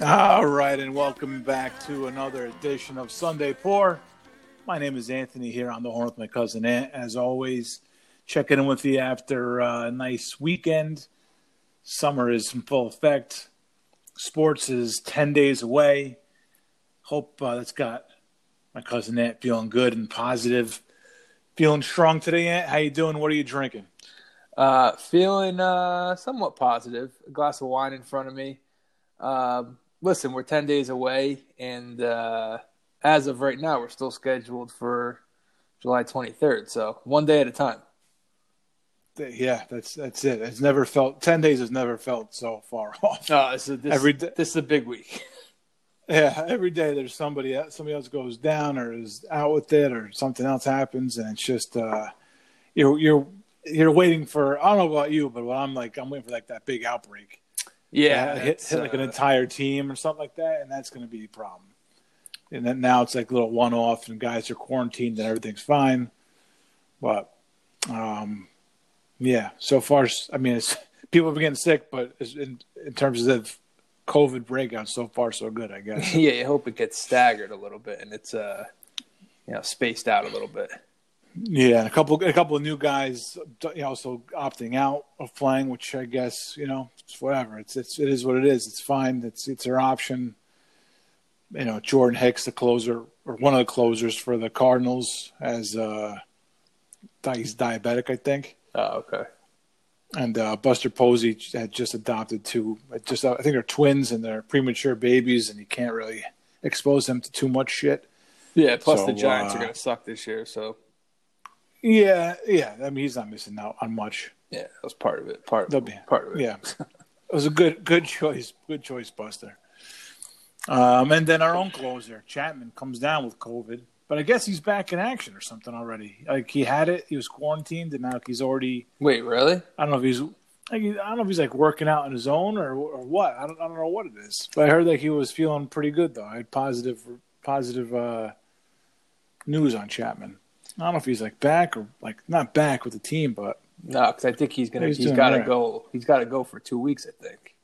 All right, and welcome back to another edition of Sunday Pour. My name is Anthony here on the horn with my cousin Ant. As always, checking in with you after a nice weekend. Summer is in full effect. Sports is 10 days away. Hope uh, that's got my cousin Ant feeling good and positive. Feeling strong today, Ant? How you doing? What are you drinking? Uh, feeling uh, somewhat positive. A glass of wine in front of me. Um, listen, we're 10 days away, and uh, as of right now, we're still scheduled for July 23rd. So one day at a time. Yeah, that's that's it. It's never felt ten days has never felt so far off. Oh, this is this, Every day- this is a big week. Yeah, every day there's somebody else, somebody else goes down or is out with it or something else happens, and it's just uh, you're you're you're waiting for. I don't know about you, but what I'm like, I'm waiting for like that big outbreak. Yeah, hit, hit like an uh, entire team or something like that, and that's going to be a problem. And then now it's like a little one off, and guys are quarantined, and everything's fine. But, um, yeah, so far, I mean, it's, people have been getting sick, but it's in in terms of COVID breakout, so far so good, I guess. yeah, you hope it gets staggered a little bit and it's uh, you know, spaced out a little bit. Yeah, and a couple a couple of new guys, you know, also opting out of playing, which I guess you know, it's whatever. It's it's it is what it is. It's fine. It's it's their option. You know, Jordan Hicks, the closer or one of the closers for the Cardinals, as uh, he's diabetic, I think, Oh, okay. and uh, Buster Posey had just adopted two. Just I think they're twins and they're premature babies, and you can't really expose them to too much shit. Yeah, plus So, the Giants uh, are going to suck this year, so Yeah, yeah. I mean, he's not missing out on much. yeah, that was part of it. Part of, be- part of it. Yeah, it was a good good choice. Good choice, Buster. Um, and then our own closer, Chapman, comes down with COVID, but I guess he's back in action or something already. Like he had it, he was quarantined, and now he's already. Wait, really? I don't know if he's. Like, I don't know if he's like working out on his own or or what. I don't. I don't know what it is. But I heard that he was feeling pretty good though. I had positive positive uh, news on Chapman. I don't know if he's like back or like not back with the team, but No, because I think he's gonna. He's he's got to right. go. He's got to go for two weeks. I think.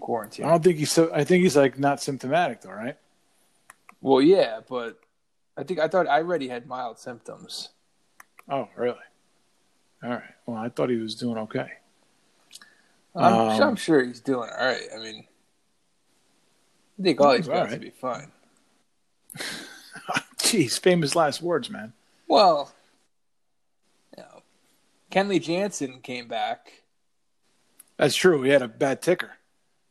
Quarantine. I don't think he's. So, I think he's like not symptomatic though, right? Well, yeah, but I think I thought I already had mild symptoms. Oh, really? All right. Well, I thought he was doing okay. I'm, Um, I'm sure he's doing all right. I mean, I think all He's he's got all to be fine. Jeez, famous last words, man. Well, you know, Kenley Jansen came back, That's true. He had a bad ticker.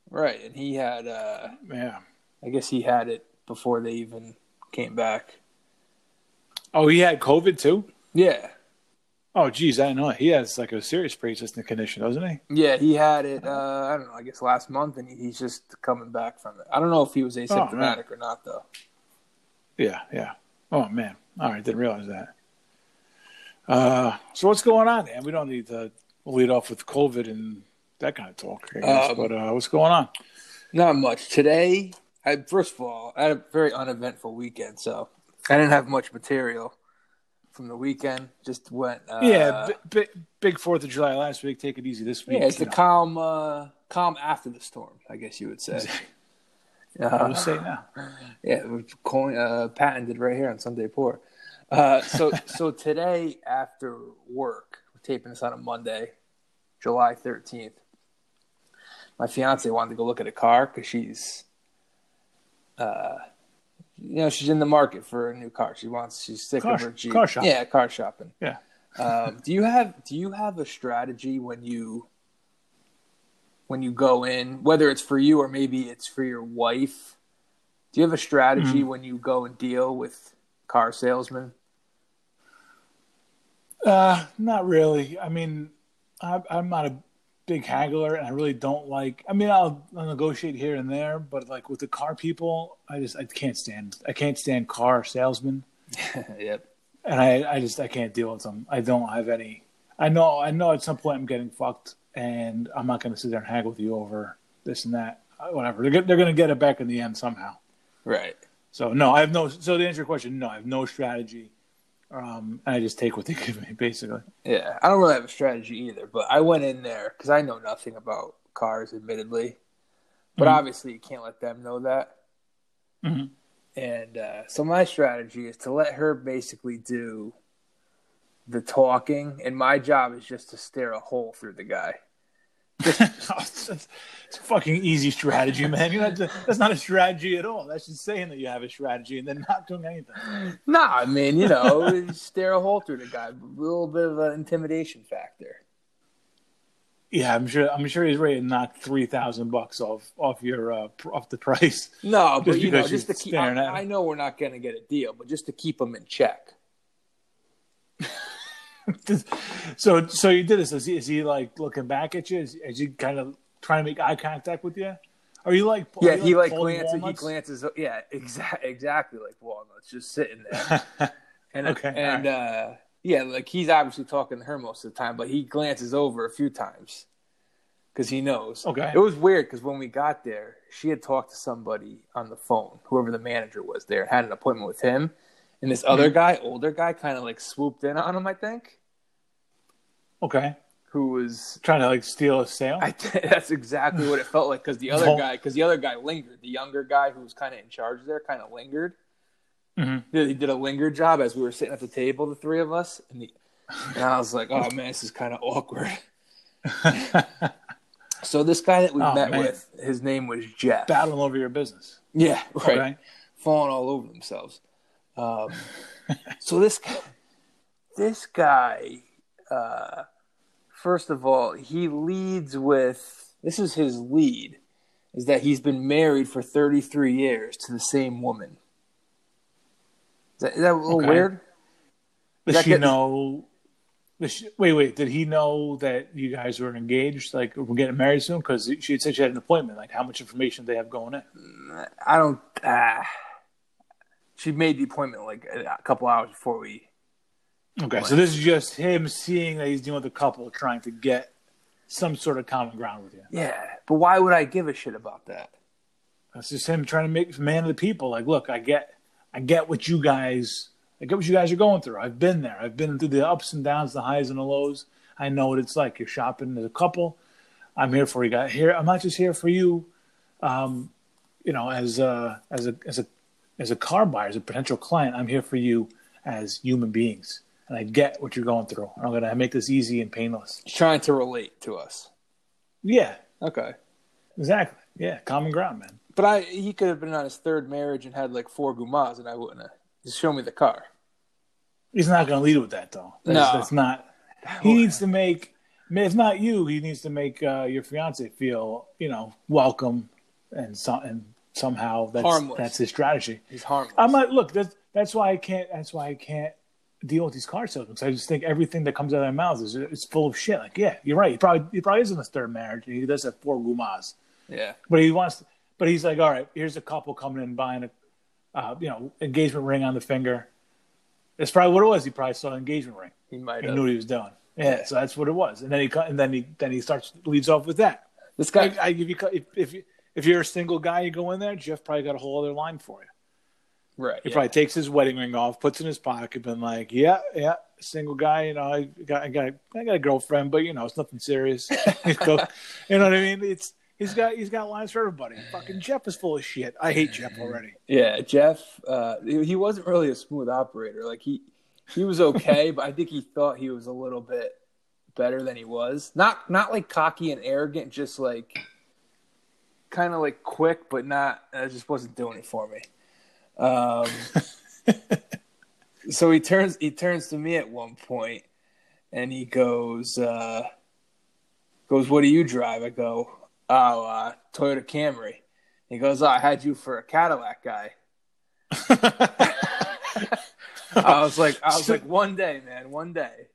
right, and he had. uh Yeah. I guess he had it before they even came back. Oh, he had COVID too. Yeah, Oh, geez, I know. He has like a serious pre-existing condition, doesn't he? yeah, he had it. Uh, I don't know. I guess last month, and he's just coming back from it. I don't know if he was asymptomatic or not, though. Yeah, yeah. Oh man. All right, didn't realize that. Uh, so what's going on, man? We don't need to lead off with COVID and that kind of talk, I guess. Um, but uh, what's going on? Not much today. I first of all, I had a very uneventful weekend, so I didn't have much material from the weekend. Just went. Uh, yeah, b- b- big Fourth of July last week. Take it easy this week. yeah. It's the know. calm, uh, calm after the storm, I guess you would say. I'll Uh, just say now. yeah, we're calling, uh, patented right here on Sunday Pour. Uh, so, so today after work, we're taping this on a Monday, July thirteenth. My fiance wanted to go look at a car because she's, uh, you know, she's in the market for a new car. She wants, she's sick Car- of her Jeep. car shopping. Yeah, car shopping. Yeah. Um, do you have do you have a strategy when you when you go in, whether it's for you or maybe it's for your wife? Do you have a strategy when you go and deal with car salesmen? Uh, not really. I mean, I, I'm not a big haggler, and I really don't like. I mean, I'll, I'll negotiate here and there, but like with the car people, I just I can't stand. I can't stand car salesmen, yep. and I I just I can't deal with them. I don't have any. I know I know at some point I'm getting fucked, and I'm not going to sit there and haggle with you over this and that. Whatever. They're, they're going to get it back in the end somehow. Right. So no, I have no. So to answer your question, no, I have no strategy. Um, I just take what they give me, basically. Yeah, I don't really have a strategy either, but I went in there because I know nothing about cars, admittedly. but Mhm. obviously you can't let them know that. Mhm. And uh, so my strategy is to let her basically do the talking, and my job is just to stare a hole through the guy. it's, it's a fucking easy strategy, man. You know, that's, that's not a strategy at all. That's just saying that you have a strategy and then not doing anything. Nah, I mean, you know, stare a hole through the guy. A little bit of an intimidation factor. Yeah, I'm sure. I'm sure he's ready to knock three thousand bucks off off your uh, off the price. No, but you know, just to keep. I. I know we're not going to get a deal, but just to keep him in check. So, so you did this. Is he, is he like looking back at you? Is, is he kind of trying to make eye contact with you? Are you like? Yeah, you he like glances. He glances. Yeah, exactly. Exactly like walnuts, just sitting there. And Okay, and uh, yeah, like he's obviously talking to her most of the time, but he glances over a few times because he knows. Okay. It was weird because when we got there, she had talked to somebody on the phone, whoever the manager was there, had an appointment with him, and this other Mm-hmm. guy, older guy, kind of like swooped in on him. I think okay, who was. trying to like steal a sale. I, that's exactly what it felt like because the other guy, because the other guy lingered. The younger guy who was kind of in charge there, kind of lingered. Mhm. Yeah, he did a linger job as we were sitting at the table, the three of us, and, he, and I was like, "Oh man, this is kind of awkward." So this guy that we Oh, met man. with, his name was Jeff. Battling over your business. Yeah, right. Okay. Falling all over themselves. Um, so this guy, this guy, uh, first of all, he leads with this is his lead, is that he's been married for 33 years to the same woman. Is that, is that a little Okay. weird? Does she get- know? She, wait, wait. Did he know that you guys were engaged? Like we're getting married soon? Because she had said she had an appointment. Like how much information they have going in? I don't. Uh, she made the appointment like a couple hours before we Okay, so this is just him seeing that he's dealing with a couple, trying to get some sort of common ground with you. Yeah, but why would I give a shit about that? That's just him trying to make man of the people. Like, look, I get, I get what you guys, I get what you guys are going through. I've been there. I've been through the ups and downs, the highs and the lows. I know what it's like. You're shopping as a couple. I'm here for you guys. Here, I'm not just here for you, um, you know, as a as a as a as a car buyer, as a potential client. I'm here for you as human beings, and I get what you're going through. I'm gonna make this easy and painless. He's trying to relate to us. Yeah, Okay. exactly. Yeah, common ground, man. But I he could have been on his third marriage and had like four gumas, and I wouldn't have. Just show me the car. He's not going to lead with that, though. That's, No. that's not. He needs to make. If not you, he needs to make uh, your fiance feel, you know, welcome, and some and somehow that's Harmless. that's his strategy. He's harmless. I'm like, look, that's that's why I can't. That's why I can't deal with these car salesmen. I just think everything that comes out of their mouths is it's full of shit. Like, yeah, you're right. He probably he probably is in his third marriage. and He does have four gumas, yeah. but he wants. But he's like, all right, here's a couple coming in buying a, uh, you know, engagement ring on the finger. That's probably what it was. He probably saw an engagement ring. He might He have. knew what he was doing. Yeah, Yeah. so that's what it was. And then he and then he then he starts leads off with that. This guy. I, I give you if if you, if you're a single guy, you go in there. Jeff probably got a whole other line for you. right. He yeah. probably takes his wedding ring off, puts it in his pocket, been like, yeah, yeah, single guy. You know, I got I got I got a girlfriend, but you know, it's nothing serious. you know what I mean? It's he's got he's got lines for everybody. Fucking Jeff is full of shit. I hate Jeff already. Yeah, Jeff. Uh, he he wasn't really a smooth operator. Like he he was okay, but I think he thought he was a little bit better than he was. Not not like cocky and arrogant, just like kind of like quick, but not. It just wasn't doing it for me. Um, so he turns he turns to me at one point, and he goes uh, goes, "What do you drive?" I go, "Oh, uh, Toyota Camry." He goes, oh, "I had you for a Cadillac guy." I was like, I was like, one day, man, one day.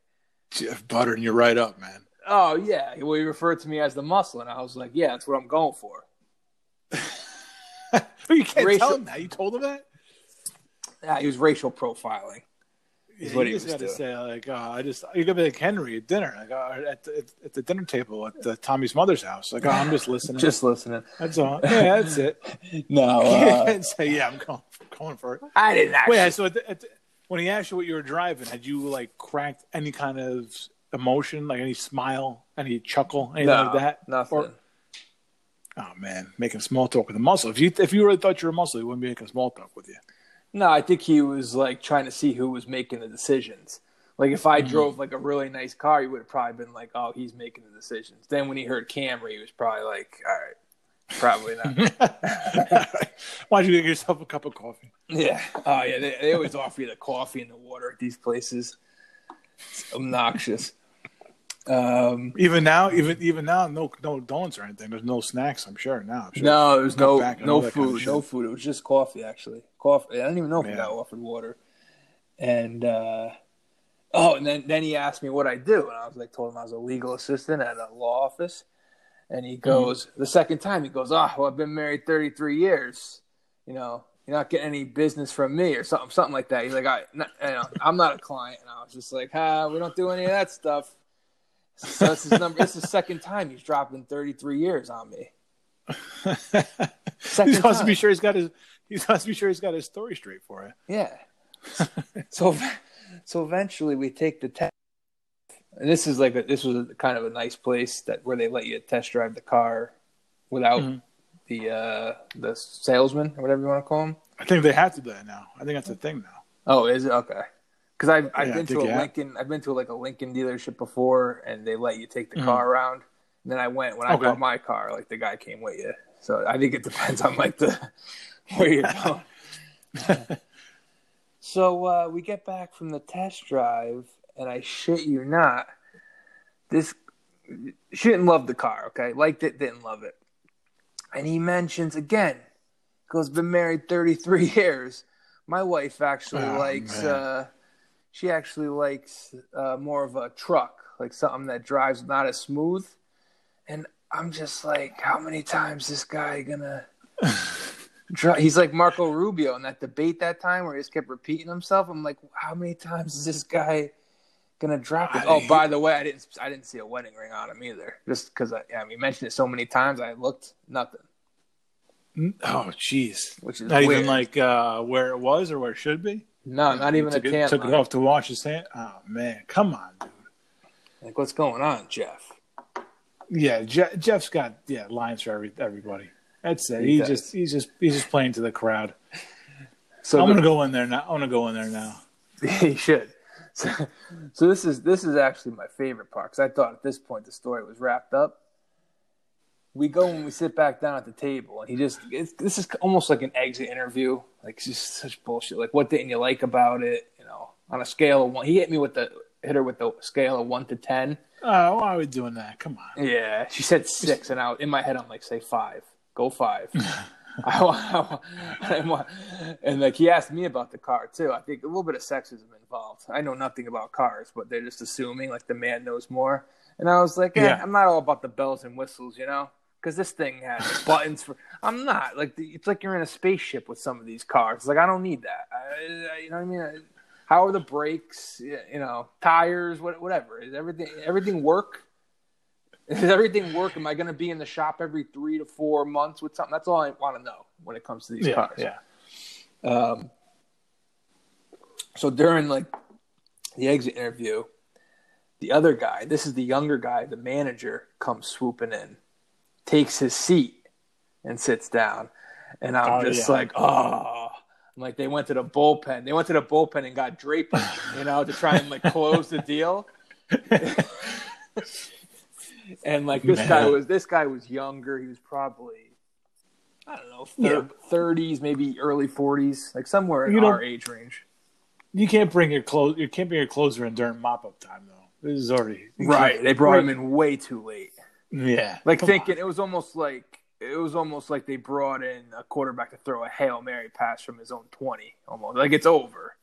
Jeff buttering you right up, man. Oh yeah, well, he referred to me as the muscle, and I was like, yeah, that's what I'm going for. But you can't Racial- tell him that. You told him that. Yeah, he was racial profiling. Is Yeah, what he just got to say like, oh, I just you're gonna be like Henry at dinner, like uh, at, the, at the dinner table at the, Tommy's mother's house. Like, oh, I'm just listening. Just listening. that's all. Yeah, that's it. No, uh, say yeah, I'm going, going for it. I didn't actually. Wait, so at the, at the, when he asked you what you were driving, had you like cracked any kind of emotion, like any smile, any chuckle, anything no, like that? nothing. Or- Oh man, making small talk with a muscle. If you if you really thought you were a muscle, he wouldn't be making small talk with you. No, I think he was like trying to see who was making the decisions. Like if I mm-hmm. drove like a really nice car, he would have probably been like, "Oh, he's making the decisions." Then when he heard Camry, he was probably like, "All right, probably not." Why don't you get yourself a cup of coffee? Yeah. Oh yeah, they, they always offer you the coffee and the water at these places. It's obnoxious. Um, even now, even even now, no no donuts or anything. There's no snacks. I'm sure now. I'm sure no, there's no no food, kind of no food. It was just coffee actually. Coffee. I don't even know if yeah. we got offered water. And uh, oh, and then then he asked me what I do, and I was like, told him I was a legal assistant at a law office. And he goes mm-hmm. the second time he goes, oh, well, I've been married 33 years. You know, you're not getting any business from me or something, something like that. He's like, I, you know, I'm not a client, and I was just like, ah, we don't do any of that stuff. So this is number. This is the second time he's dropping 33 years on me. Second he wants to be sure he's got his. He wants to be sure he's got his story straight for you. Yeah. so, so eventually we take the test. And this is like a, this was a, kind of a nice place that where they let you test drive the car without mm-hmm. the uh the salesman or whatever you want to call him. I think they have to do that now. I think that's a thing now. Oh, is it okay? Because I've I've yeah, been to a Lincoln have. I've been to like a Lincoln dealership before, and they let you take the mm-hmm. car around. And then I went when I okay. bought my car, like the guy came with you. So I think it depends on like the where you're going. so uh, we get back from the test drive, and I shit you not, this she didn't love the car. Okay, liked it, didn't love it. And he mentions again, goes been married 33 years. My wife actually oh, likes. Uh, she actually likes uh, more of a truck, like something that drives not as smooth. And I'm just like, how many times this guy gonna? drive? He's like Marco Rubio in that debate that time where he just kept repeating himself. I'm like, how many times is this guy gonna drop it? Oh, by the way, I didn't I didn't see a wedding ring on him either, just because I, I mean, mentioned it so many times. I looked nothing. Oh, jeez. Which is not weird. even like uh, where it was or where it should be. No, not even took a can. Took it off to wash his hand. Oh man, come on, dude. Like, what's going on, Jeff? Yeah, Je- Jeff's got yeah lines for every everybody. That's it. He, he just he's just he's just playing to the crowd. So I'm the, gonna go in there now. I'm gonna go in there now. he should. So, so this is this is actually my favorite part because I thought at this point the story was wrapped up we go and we sit back down at the table, and he just this is almost like an exit interview. Like just such bullshit. Like what didn't you like about it? You know, on a scale of one, he hit me with the hit her with the scale of one to ten. Oh, why are we doing that? Come on. Yeah, she said six, and I in my head I'm like, say five. Go five. I want, I want, and like he asked me about the car too. I think a little bit of sexism involved. I know nothing about cars, but they're just assuming like the man knows more. And I was like, eh, yeah, I'm not all about the bells and whistles, you know because this thing has buttons for. I'm not like it's like you're in a spaceship with some of these cars. Like I don't need that. I, you know what I mean? How are the brakes? You know, tires, what, whatever. Is everything everything work? Does everything work? Am I going to be in the shop every three to four months with something? That's all I want to know when it comes to these yeah, cars. Yeah. Um. So during like the exit interview, the other guy, this is the younger guy, the manager, comes swooping in takes his seat and sits down. And I'm oh, just yeah. like, oh. I'm like, they went to the bullpen. They went to the bullpen and got Draper, you know, to try and like close the deal. and like this Man. guy was this guy was younger. He was probably I don't know, thirties, yeah. maybe early forties, like somewhere in you our age range. You can't bring your close. You can't bring your closer in during mop up time though. This is already right. They brought right. him in way too late. Yeah, like thinking on. it was almost like it was almost like they brought in a quarterback to throw a hail mary pass from his own twenty, almost like it's over.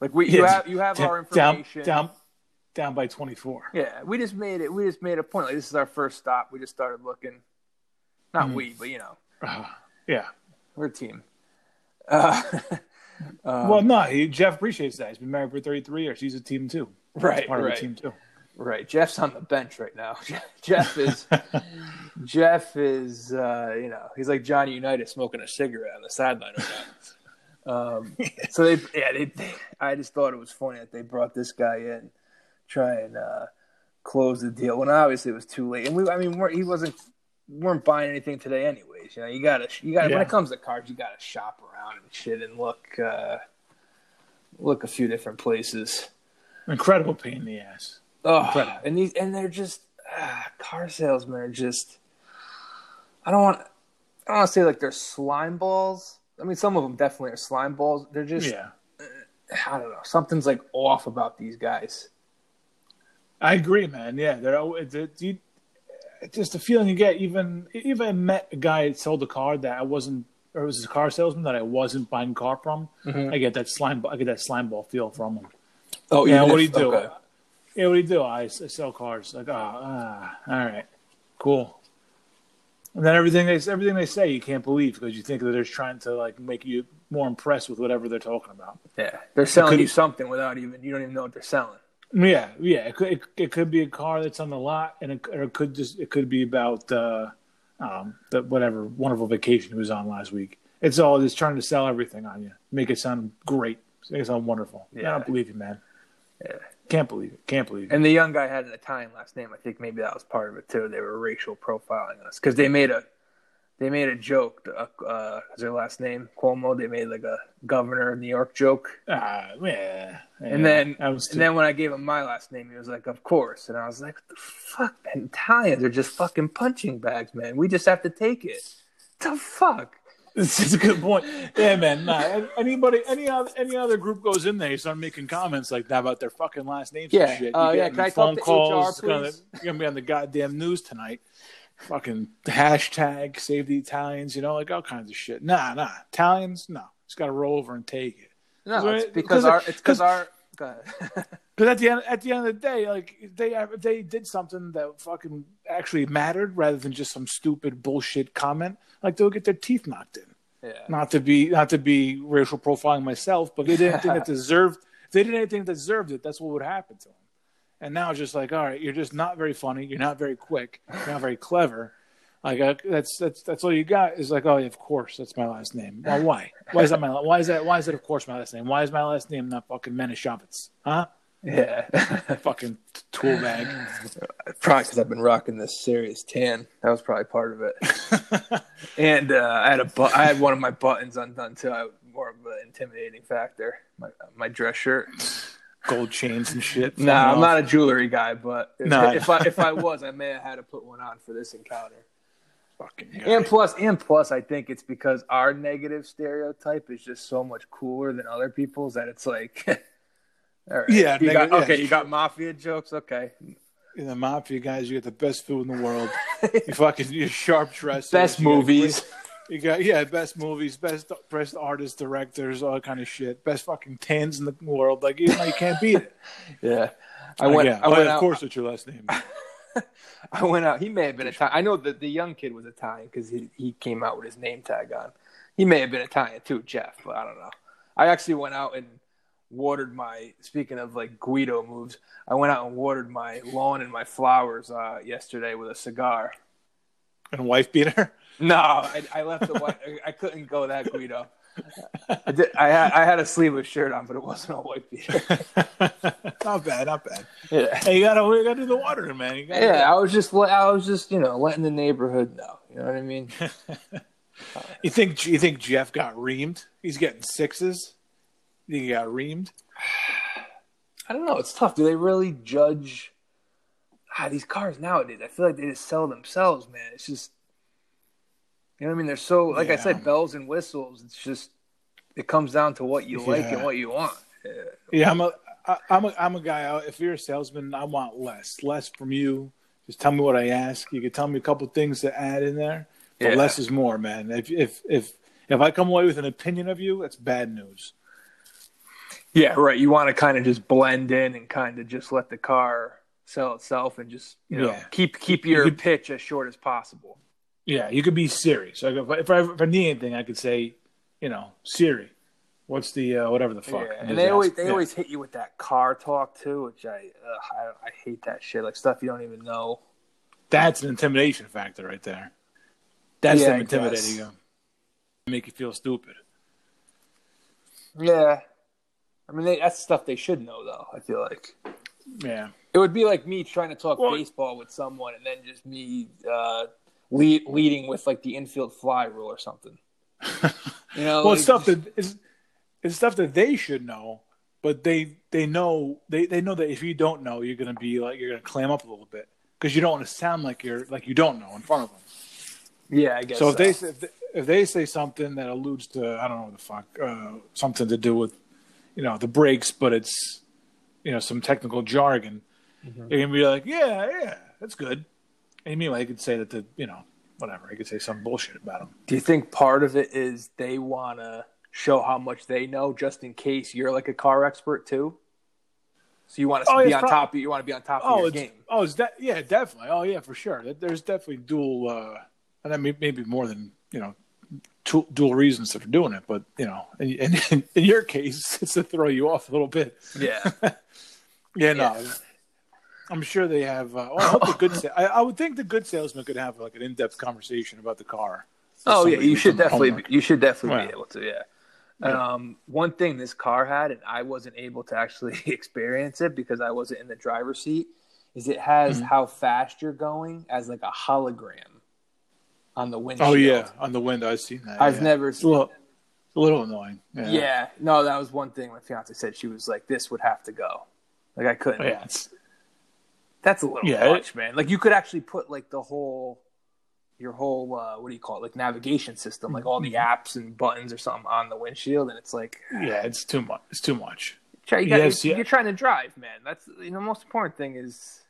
Like we, you have you have down, our information down, down, down by twenty four. Yeah, we just made it. We just made a point. Like this is our first stop. We just started looking. Not mm. we, but you know. Uh, yeah, we're a team. Uh, um, well, no, he, Jeff appreciates that. He's been married for thirty three years. He's a team too. Right, part right. of the team too. Right. Jeff's on the bench right now. Jeff is Jeff is uh, you know, he's like Johnny Unitas smoking a cigarette on the sideline right now. Um, so they yeah, they, they, I just thought it was funny that they brought this guy in try and uh, close the deal when obviously it was too late. And we I mean he wasn't weren't buying anything today, anyways. You know, you gotta, you gotta. When it comes to cars, you gotta shop around and shit and look, uh, look a few different places. Incredible pain in the ass. Oh, Incredible. and these, and they're just ah, car salesmen are just. I don't want. I don't want to say like they're slime balls. I mean, some of them definitely are slime balls. They're just. Yeah. I don't know. Something's like off about these guys. I agree, man. Yeah, they're al- it's, it's, you, just the feeling you get. Even even I met a guy that sold a car that I wasn't, or it was a car salesman that I wasn't buying a car from. I get that slime. I get that slime ball feel from him. Oh Yeah, what do you do? okay. Yeah, what do you do? I, I sell cars. Like, oh, ah, all right, cool. And then everything they everything they say you can't believe because you think that they're trying to like make you more impressed with whatever they're talking about. Yeah, they're selling could- you something without even you don't even know what they're selling. Yeah, yeah. It could, it, it could be a car that's on the lot, and it, or it could just it could be about uh, um, the whatever wonderful vacation he was on last week. It's all just trying to sell everything on you, make it sound great, make it sound wonderful. Yeah. I don't believe you, man. Yeah. Can't believe it. Can't believe it. And the young guy had an Italian last name. I think maybe that was part of it too. They were racial profiling us because they made a they made a joke. Uh, uh, is their last name Cuomo? They made like a governor of New York joke. Ah, yeah. And then I was and then when I gave him my last name, he was like, "Of course." And I was like, the fuck, man? Italians are just fucking punching bags, man. We just have to take it." The fuck. This is a good point. Yeah, man. Nah, anybody, any other, any other group goes in there, you start making comments like that about their fucking last names Yeah. and shit. Uh, yeah, can I talk phone to calls. HR, gonna, you're gonna be on the goddamn news tonight. Fucking hashtag save the Italians. You know, like all kinds of shit. Nah, nah. Italians, no. Just gotta roll over and take it. No, it's because our it's because because- our. Because at the end, at the end of the day, like if they if they did something that fucking actually mattered, rather than just some stupid bullshit comment, like they'll get their teeth knocked in. yeah. not to be not to be racial profiling myself, but they did anything that deserved they did anything that deserved it, that's what would happen to them. And now it's just like, all right, you're just not very funny, you're not very quick, you're not very clever. Like uh, that's that's that's all you got is like, oh, yeah, of course, that's my last name. Well, why? Why is that my why is that why is that of course my last name? Why is my last name not fucking Menishavitz? Huh? Yeah. Fucking tool bag. probably because I've been rocking this serious tan. That was probably part of it. and uh, I had a bu- I had one of my buttons undone too. I, more of an intimidating factor. My my dress shirt. Gold chains and shit. Nah, I'm not a jewelry guy, but if, Nah. if I if I was, I may have had to put one on for this encounter. fucking And plus, and plus, I think it's because our negative stereotype is just so much cooler than other people's that it's like, right, Yeah, you got, yeah, okay, you got mafia jokes, okay, In the mafia guys, you get the best food in the world. You fucking you sharp dressers. best you movies. great- You got yeah, best movies, best best artists, directors, all that kind of shit. Best fucking tans in the world. Like you know, you can't beat it. Yeah, I went. yeah. I Oh, went out. of course, it's your last name. I went out. He may have been Italian. I know that the young kid was Italian because he he came out with his name tag on. He may have been Italian too, Jeff, but I don't know. I actually went out and watered my. Speaking of like Guido moves, I went out and watered my lawn and my flowers uh, yesterday with a cigar. And wife beater. No, I, I left the white. I couldn't go that Guido. I, did, I had I had a sleeveless shirt on, but it wasn't a white beater. not bad, not bad. Yeah. Hey, you gotta you gotta do the watering, man. Yeah, I was just I was just you know letting the neighborhood know. You know what I mean? You think you think Jeff got reamed? He's getting sixes. You think he got reamed? I don't know. It's tough. Do they really judge ah, these cars nowadays? I feel like they just sell themselves, man. It's just you know what I mean. They're so like I said, bells and whistles. It's just it comes down to what you like and what you want. Yeah, I'm a I, I'm a I'm a guy. If you're a salesman, I want less, less from you. Just tell me what I ask. You can tell me a couple things to add in there, but Yeah. less is more, man. If if if if I come away with an opinion of you, that's bad news. Yeah, right. You want to kind of just blend in and kind of just let the car sell itself and just you know Yeah. keep keep your could- pitch as short as possible. Yeah, you could be Siri. So if I, if I, if I need anything, I could say, you know, Siri, what's the uh, whatever the fuck. Yeah, and they always they Yeah. always hit you with that car talk too, which I ugh, I, I hate that shit. Like stuff you don't even know. That's an intimidation factor right there. That's Yeah, them intimidating you. Make you feel stupid. Yeah, I mean they, that's stuff they should know though. I feel like Yeah. it would be like me trying to talk Well- baseball with someone and then just me uh, lead, leading with like the infield fly rule or something. You know, well, like, it's stuff that it's, it's stuff that they should know, but they they know they, they know that if you don't know, you're gonna be like you're gonna clam up a little bit because you don't want to sound like you're like you don't know in front of them. yeah, I guess So if they say- if they, if they say something that alludes to I don't know what the fuck uh, something to do with you know the brakes, but it's you know some technical jargon, Mm-hmm. you're gonna be like, yeah, yeah, that's good. And meanwhile, you could say that the you know whatever I could say some bullshit about them. Do you think part of it is they want to show how much they know, just in case you're like a car expert too? So you want to Oh, be on prob- top. Of, you want to be on top of Oh, your game. oh, it's that yeah, definitely. Oh yeah, for sure. There's definitely dual, uh, and I mean maybe more than you know, two, dual reasons that are doing it. But you know, in, in, in your case, it's to throw you off a little bit. Yeah, Yeah, no. Yeah. I'm sure they have. Uh, well, I, hope the good sa- I, I would think the good salesman could have like an in-depth conversation about the car. Oh yeah, you should definitely homework. be, you should definitely Yeah. be able to. Yeah. Yeah. Um, one thing this car had, and I wasn't able to actually experience it because I wasn't in the driver's seat, is it has Mhm. how fast you're going as like a hologram on the windshield. Oh yeah, on the window, I've seen that. I've yeah. never little, it's a little annoying. Yeah. Yeah. no, that was one thing my fiance said. She was like, "This would have to go." Like I couldn't. yeah. That's a little Yeah, it- much, man. Like you could actually put like the whole, your whole uh, what do you call it? Like navigation system, like all the Mm-hmm. apps and buttons or something on the windshield, and it's like, yeah, it's too much. It's too much. you gotta, Yes, yeah. you're trying to drive, man. That's you know, most important thing is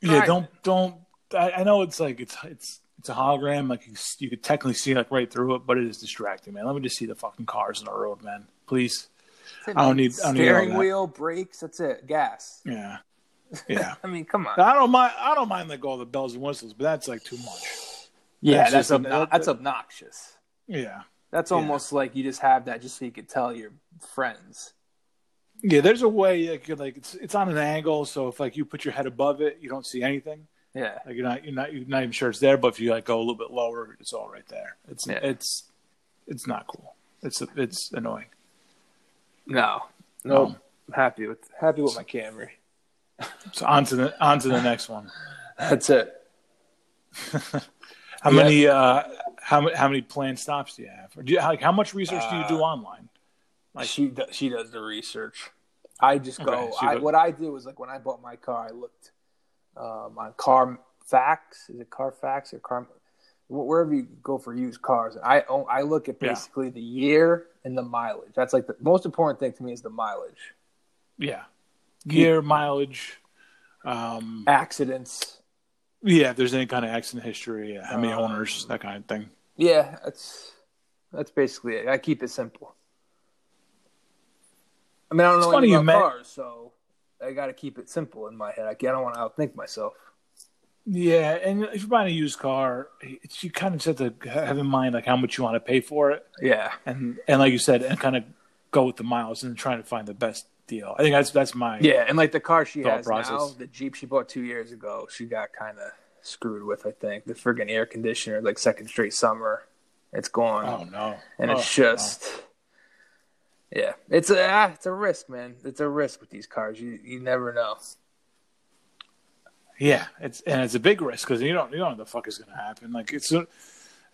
Yeah, don't don't. I, I know it's like it's it's it's a hologram. Like you, you could technically see like right through it, but it is distracting, man. Let me just see the fucking cars on the road, man. Please. I don't need. I don't need all steering that. wheel, brakes. That's it. Gas. Yeah, yeah. I mean, come on. I don't mind. I don't mind like all the bells and whistles, but that's like too much. yeah, that's that's just- obno- that's obnoxious. Yeah, That's Yeah. almost like you just have that just so you could tell your friends. yeah. There's a way like you're like it's it's on an angle, so if like you put your head above it, you don't see anything. Yeah. Like you're not you're not you're not even sure it's there, but if you like go a little bit lower, it's all right there. It's Yeah. it's it's not cool. It's it's annoying. No. No. Um, I'm happy with happy with my Camry. So on to the on to the next one. That's it. How Yeah. many uh how many how many planned stops do you have? Or do you, like how much research do you do Uh, online? Like- she does, she does the research. I just go. Okay, I, go- what I do is like when I bought my car, I looked um, on Carfax. Is it Carfax or Car? Wherever you go for used cars, I own- I look at Yeah. basically the year and the mileage. That's like the most important thing to me is the mileage. Yeah, year mileage. Um, Accidents. yeah, if there's any kind of accident history, yeah, how many Um, owners, that kind of thing. Yeah, that's that's basically it. I keep it simple. I mean, I don't It's know funny you about met- cars, so I got to keep it simple in my head. I, I don't want to outthink myself. Yeah, and if you're buying a used car, you kind of just have to have in mind like how much you want to pay for it, Yeah, and and like you said, and kind of go with the miles and trying to find the best deal. I think that's that's my yeah, and like the car she has now, the Jeep she bought two years ago, she got kind of screwed with. I think the friggin' air conditioner, like second straight summer, it's gone, Oh no, and Oh, it's just. Yeah, it's a ah, it's a risk, man. It's a risk with these cars. You you never know. yeah, it's and it's a big risk because you don't you don't know what the fuck is going to happen. Like it's a,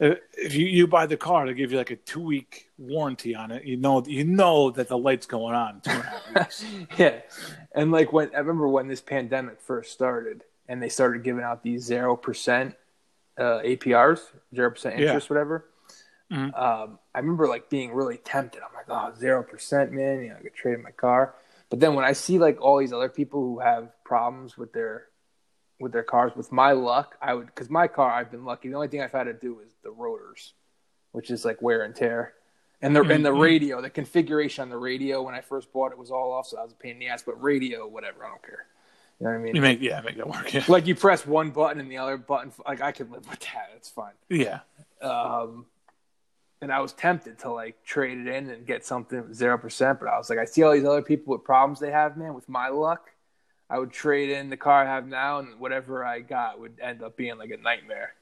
if you you buy the car, they give you like a two week warranty on it. You know you know that the light's going on in two and a half weeks. yeah, and like when I remember when this pandemic first started, and they started giving out these zero percent uh, APRs, zero percent Yeah. interest, whatever. Mhm. Um, I remember like being really tempted. I'm like, oh, zero percent, man. You know, I could trade in my car. But then when I see like all these other people who have problems with their with their cars, with my luck, I would because my car, I've been lucky. The only thing I've had to do is the rotors, which is like wear and tear. And the and the Mhm. radio, the configuration on the radio when I first bought it was all off, so that was a pain in the ass. But radio, whatever, I don't care. You know what I mean? you make yeah make that work. Yeah, Like you press one button and the other button, like I can live with that. It's fine. yeah. Um, and I was tempted to like trade it in and get something zero percent, but I was like, I see all these other people with problems they have, man. With my luck, I would trade in the car I have now, and whatever I got would end up being like a nightmare.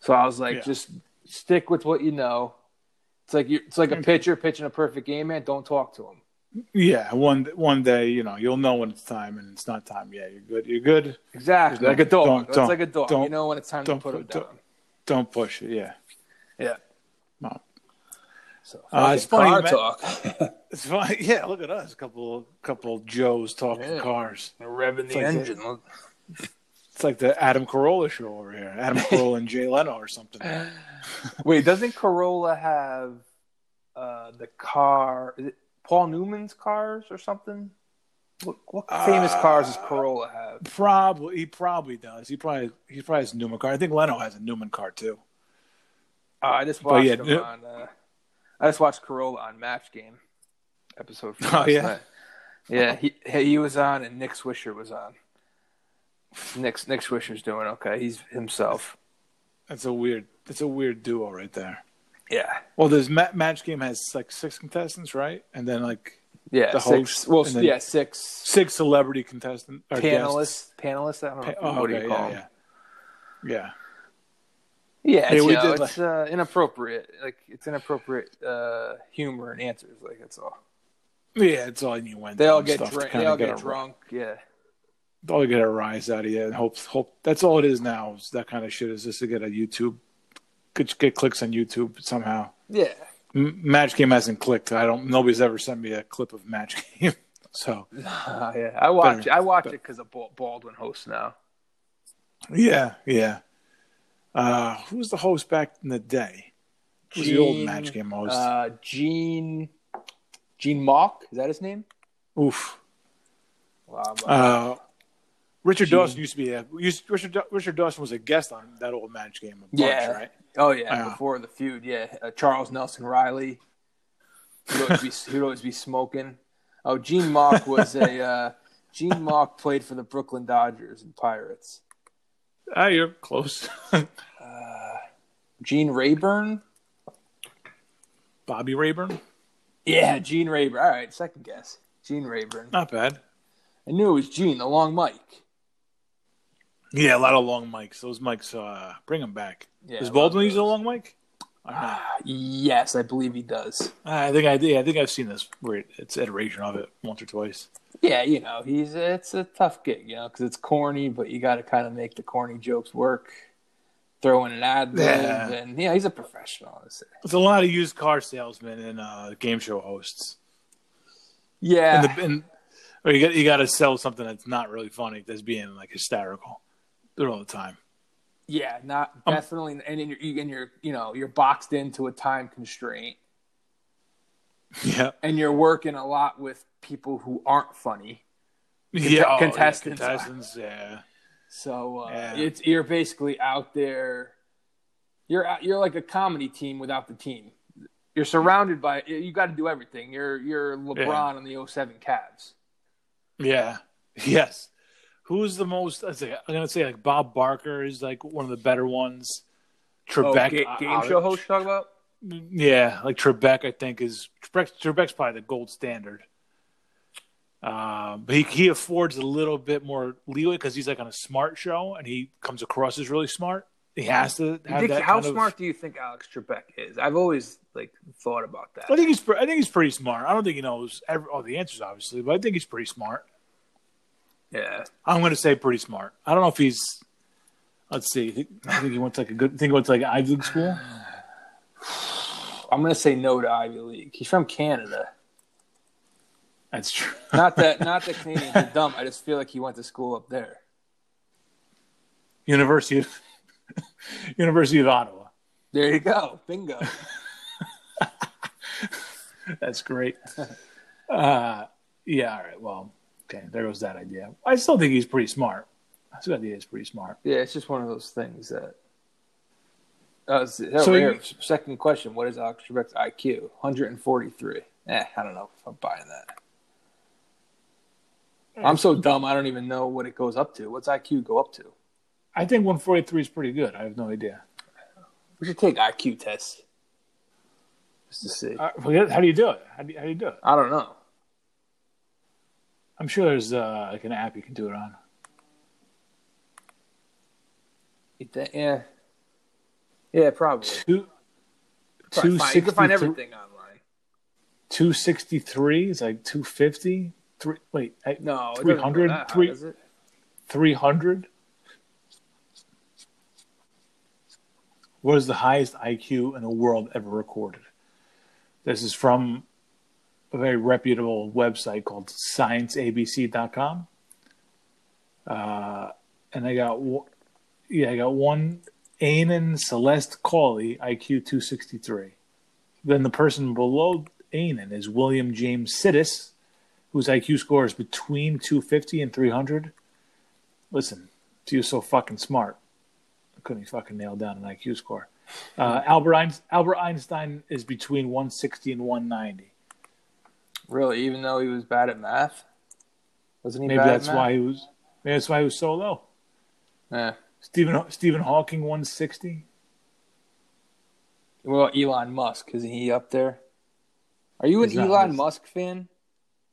So I was like, Yeah. just stick with what you know. It's like you it's like a mm. pitcher pitching a perfect game, man. Don't talk to him. Yeah, one one day, you know, you'll know when it's time, and it's not time. Yeah, you're good. You're good. Exactly, like a dog. don't- It's don't- like a dog. don't- you know when it's time to put him put- don't- down. Don't push it. Yeah. Yeah. No. So Uh, it's funny, car man. talk. It's fine. Yeah, look at us. A couple couple Joes talking Yeah. cars. Revving the like engine. It's like the Adam Carolla show over here. Adam Carolla and Jay Leno or something. Wait, doesn't Carolla have uh, the car? Is it Paul Newman's cars or something? What, what famous Uh, cars does Carolla have? Probably he probably does. He probably he probably has a Newman car. I think Leno has a Newman car too. Uh, I just but watched yeah, him yeah. on. Uh, I just watched Carolla on Match Game episode. Oh, yeah? night. yeah. He he was on, and Nick Swisher was on. Nick Nick Swisher's doing okay. He's himself. That's a weird. That's a weird duo right there. Yeah. Well, there's ma- match game has like six contestants, right? And then like Yeah, The six. host, Well, yeah, six six celebrity contestant or guests. panelists. Panelists. I don't know. Pa- oh, what do you call yeah, them? yeah, yeah. Yeah, it's, we you know, did, it's uh, inappropriate. Like it's inappropriate uh, humor and answers. Like that's all. Yeah, it's all you went. They all get drunk. They all get a- drunk. Yeah. All get a rise out of you, and hope hope that's all it is now. Is that kind of shit is just to get a YouTube, get, get clicks on YouTube somehow. Yeah. M- match game hasn't clicked. I don't. Nobody's ever sent me a clip of match game. so Uh, yeah. I watch. Better- I watch it because of Baldwin hosts now. yeah, yeah. Uh, who was the host back in the day? Who was the old match game host? Uh, Gene. Gene Mauch. Is that his name? Oof. Wow. Uh, Richard Gene. Dawson used to be a used, Richard Richard Dawson was a guest on that old match game. Bunch, Yeah. right? oh yeah. Yeah. Before the feud. Yeah. Uh, Charles Nelson Reilly. He'd always be, he'd always be smoking. Oh, Gene Mauch was a. Uh, Gene Mauch played for the Brooklyn Dodgers and Pirates. Ah, you're close. Gene Rayburn. Bobby Rayburn, Yeah, Gene Rayburn. All right, second guess. Gene Rayburn. not bad. I knew it was Gene, the long mic. Yeah, a lot of long mics. Those mics, uh, bring them back. Yeah, Does Baldwin use a long mic? I don't know. Ah, yes, I believe he does. I think I did. I think I've seen this it's iteration of it once or twice. Yeah, you know, he's it's a tough gig, you know, because it's corny, but you got to kind of make the corny jokes work. Throw in an ad lib, Yeah. and yeah, he's a professional. I'd say. There's a lot of used car salesmen and uh, game show hosts. Yeah, And, the, and or you got you got to sell something that's not really funny, that's being like hysterical. Do it all the time. yeah, not Um, definitely, and then you're, and you're, you know, you're boxed into a time constraint, Yeah, and you're working a lot with people who aren't funny. yeah. oh, yeah, contestants. contestants. Yeah, So uh, Yeah. it's you're basically out there. You're out- you're like a comedy team without the team. You're surrounded by you. Got to do everything. You're you're LeBron Yeah. on the 07 Cavs. yeah, yes. Who's the most? I'm gonna say like Bob Barker is like one of the better ones. Trebek, oh, ga- game show host you talk about? Yeah, like Trebek, I think is Trebek, Trebek's probably the gold standard. Uh, but he he affords a little bit more leeway because he's like on a smart show and he comes across as really smart. He has to have think- that. how kind of- smart do you think Alex Trebek is? I've always like thought about that. I think he's I think he's pretty smart. I don't think he knows every, all the answers, obviously, but I think he's pretty smart. Yeah, I'm going to say pretty smart. I don't know if he's. Let's see. I think he went to like a good. Think he went to like Ivy League school. I'm gonna say no to Ivy League. He's from Canada. That's true. Not that not that Canadians are dumb. I just feel like he went to school up there. University of University of Ottawa. There you go, bingo. That's great. Uh, yeah. All right. Well, okay. There goes that idea. I still think he's pretty smart. I still think he's pretty smart. Yeah, it's just one of those things that. Uh, so you- second question: What is Alex Trebek's IQ? 143. Eh, I don't know if I'm buying that. I'm so dumb. I don't even know what it goes up to. What's IQ go up to? I think 143 is pretty good. I have no idea. We should take IQ tests just to see. Uh, how do you do it? How do you, how do you do it? I don't know. I'm sure there's uh, like an app you can do it on. Yeah. Yeah, probably. Two, Probably fine. You can find 263 everything online. 263 is like 250. Three, wait, No, it doesn't go 300, that high, three- does it? 300. What is the highest IQ in the world ever recorded? This is from a very reputable website called ScienceABC.com. Uh, and I got, yeah, I got one Ainan Celeste Cawley, IQ 263. Then the person below Ainan is William James Sidis, whose IQ score is between 250 and 300. Listen, if he was so fucking smart, I couldn't he fucking nail down an IQ score? Uh, Albert, Einstein, Albert Einstein is between 160 and 190. Really, even though he was bad at math, wasn't he Maybe bad that's at math? why he was. Maybe that's why he was so low. Yeah. Stephen Stephen Hawking 160. Well, Elon Musk isn't he up there? Are you an He's Elon. Musk fan?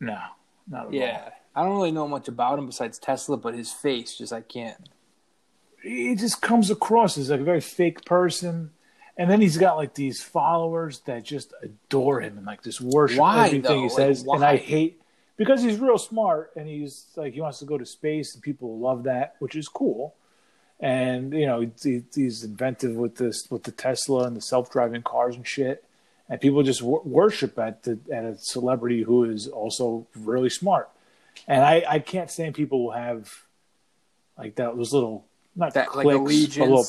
No, not at Yeah, I don't really know much about him besides Tesla, but his face just I can't. He just comes across as like a very fake person. And then he's got like these followers that just adore him and like just worship Why, everything though? he Like, says. And? I hate because he's real smart and he's like he wants to go to space and people love that, which is cool. And you know he, he's inventive with this with the Tesla and the self driving cars and shit. And people just wor- worship at the at a celebrity who is also really smart. And I I can't stand people who have like that those little not That like cliques, but little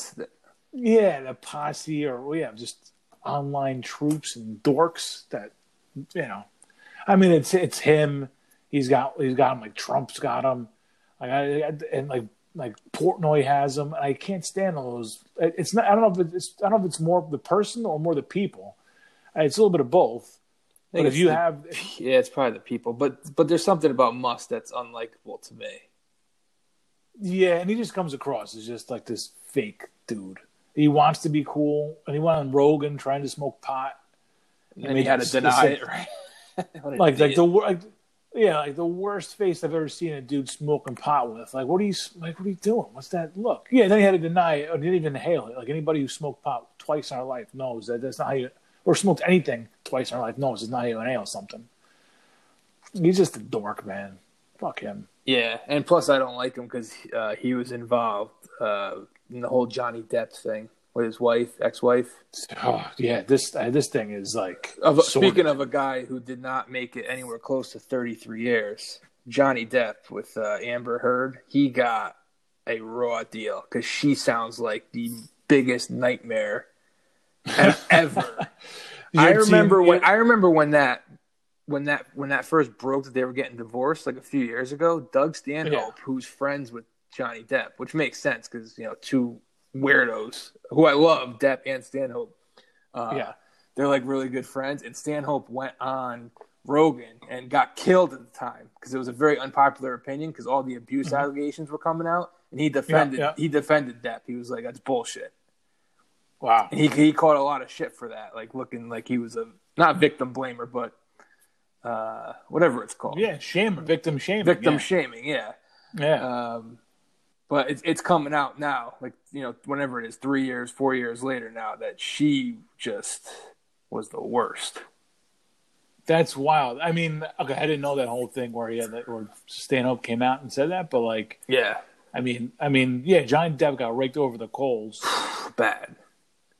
yeah, the posse or well, yeah, just online troops and dorks that you know. I mean, it's it's him. He's got he's got him like Trump's got him, like I, and like like Portnoy has him. I can't stand all those. It's not. I don't know if it's. I don't know if it's more the person or more the people. Uh, it's a little bit of both. But if you the- have, yeah, it's probably the people, but but there's something about Musk that's unlikable to me. yeah, and he just comes across as just like this fake dude. He wants to be cool, and he went on Rogan trying to smoke pot. And I then he had to deny it, right? Like like the like, yeah like the worst face I've ever seen a dude smoking pot with. Like what are you like? What are you doing? What's that look? Yeah, then he had to deny it or didn't even inhale it. Like anybody who smoked pot twice in our life knows that that's not how you or smoked anything twice in our life knows it's not how you inhale something. He's just a dork, man. Fuck him. Yeah, and plus I don't like him because uh, he was involved uh, in the whole Johnny Depp thing with his wife, ex-wife. Oh, yeah, this uh, this thing is like. Of, speaking of a guy who did not make it anywhere close to 33 years, Johnny Depp with uh, Amber Heard, he got a raw deal because she sounds like the biggest nightmare ever. I Your team- remember when your- I remember when that when that when that first broke that they were getting divorced like a few years ago. Doug Stanhope, Yeah. who's friends with Johnny Depp, which makes sense because you know two weirdos who I love, Depp and Stanhope. Uh, Yeah. they're like really good friends. And Stanhope went on Rogan and got killed at the time because it was a very unpopular opinion because all the abuse allegations were coming out, and he defended Mm-hmm. yeah. he defended Depp. He was like, "That's bullshit." wow. And he he caught a lot of shit for that, like looking like he was a not victim blamer, but uh, whatever it's called, Yeah, shame, victim shaming. victim yeah. shaming, yeah. yeah. Um, but it's it's coming out now, like you know, whenever it is, three years, four years later now, that she just was the worst. That's wild. I mean, okay, I didn't know that whole thing where he had that, where Stanhope came out and said that, but like, Yeah, I mean, I mean, yeah, Johnny Depp got raked over the coals, bad.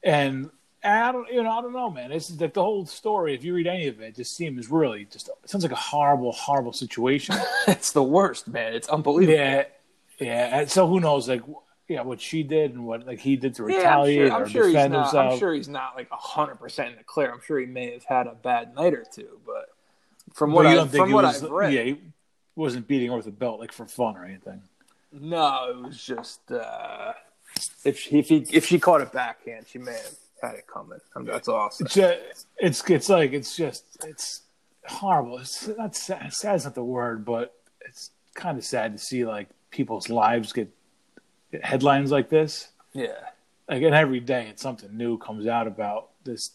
and I don't, you know, I don't know, man. It's like the whole story. If you read any of it, it just seems really just it sounds like a horrible, horrible situation. it's the worst, man. It's unbelievable. yeah, yeah. and So who knows, like, yeah, what she did and what like he did to Yeah, I'm retaliate sure, I'm or sure he's defend not. himself. I'm sure he's not like hundred percent in the clear. I'm sure he may have had a bad night or two, but from what you I from what was, I've read, yeah, he wasn't beating her with a belt like for fun or anything. no, it was just uh, if she, if he if she caught it backhand, she may have had it coming. I mean, that's awesome. It's just, it's it's like it's just it's horrible. It's not sad. Sad's not the word, but it's kind of sad to see like people's lives get, headlines like this. Yeah, Like and every day, it's something new comes out about this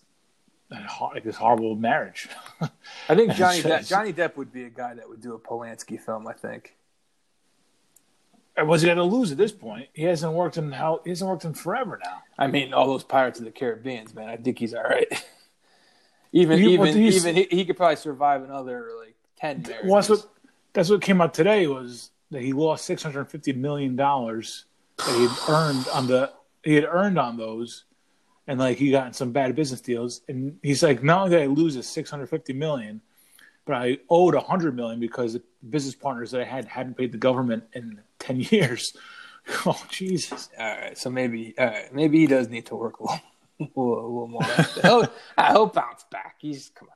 like this horrible marriage. I think Johnny Depp, Johnny Depp would be a guy that would do a Polanski film. I think. Was he going to lose at this point? He hasn't worked in how he hasn't worked in forever now. I mean, all those Pirates of the Caribbean, man. I think he's all right. Even He- even even he, he could probably survive another like ten marriages. Well, that's what that's what came out today was that he lost six hundred fifty million dollars that he had earned on the he had earned on those, and like he got in some bad business deals, and he's like, not only did I lose this six hundred fifty million, but I owed a hundred million because the business partners that I had hadn't paid the government in ten years. Oh Jesus! All right, so maybe all right, maybe he does need to work a little, a little, a little more. he'll, uh, he'll bounce back. He's come on.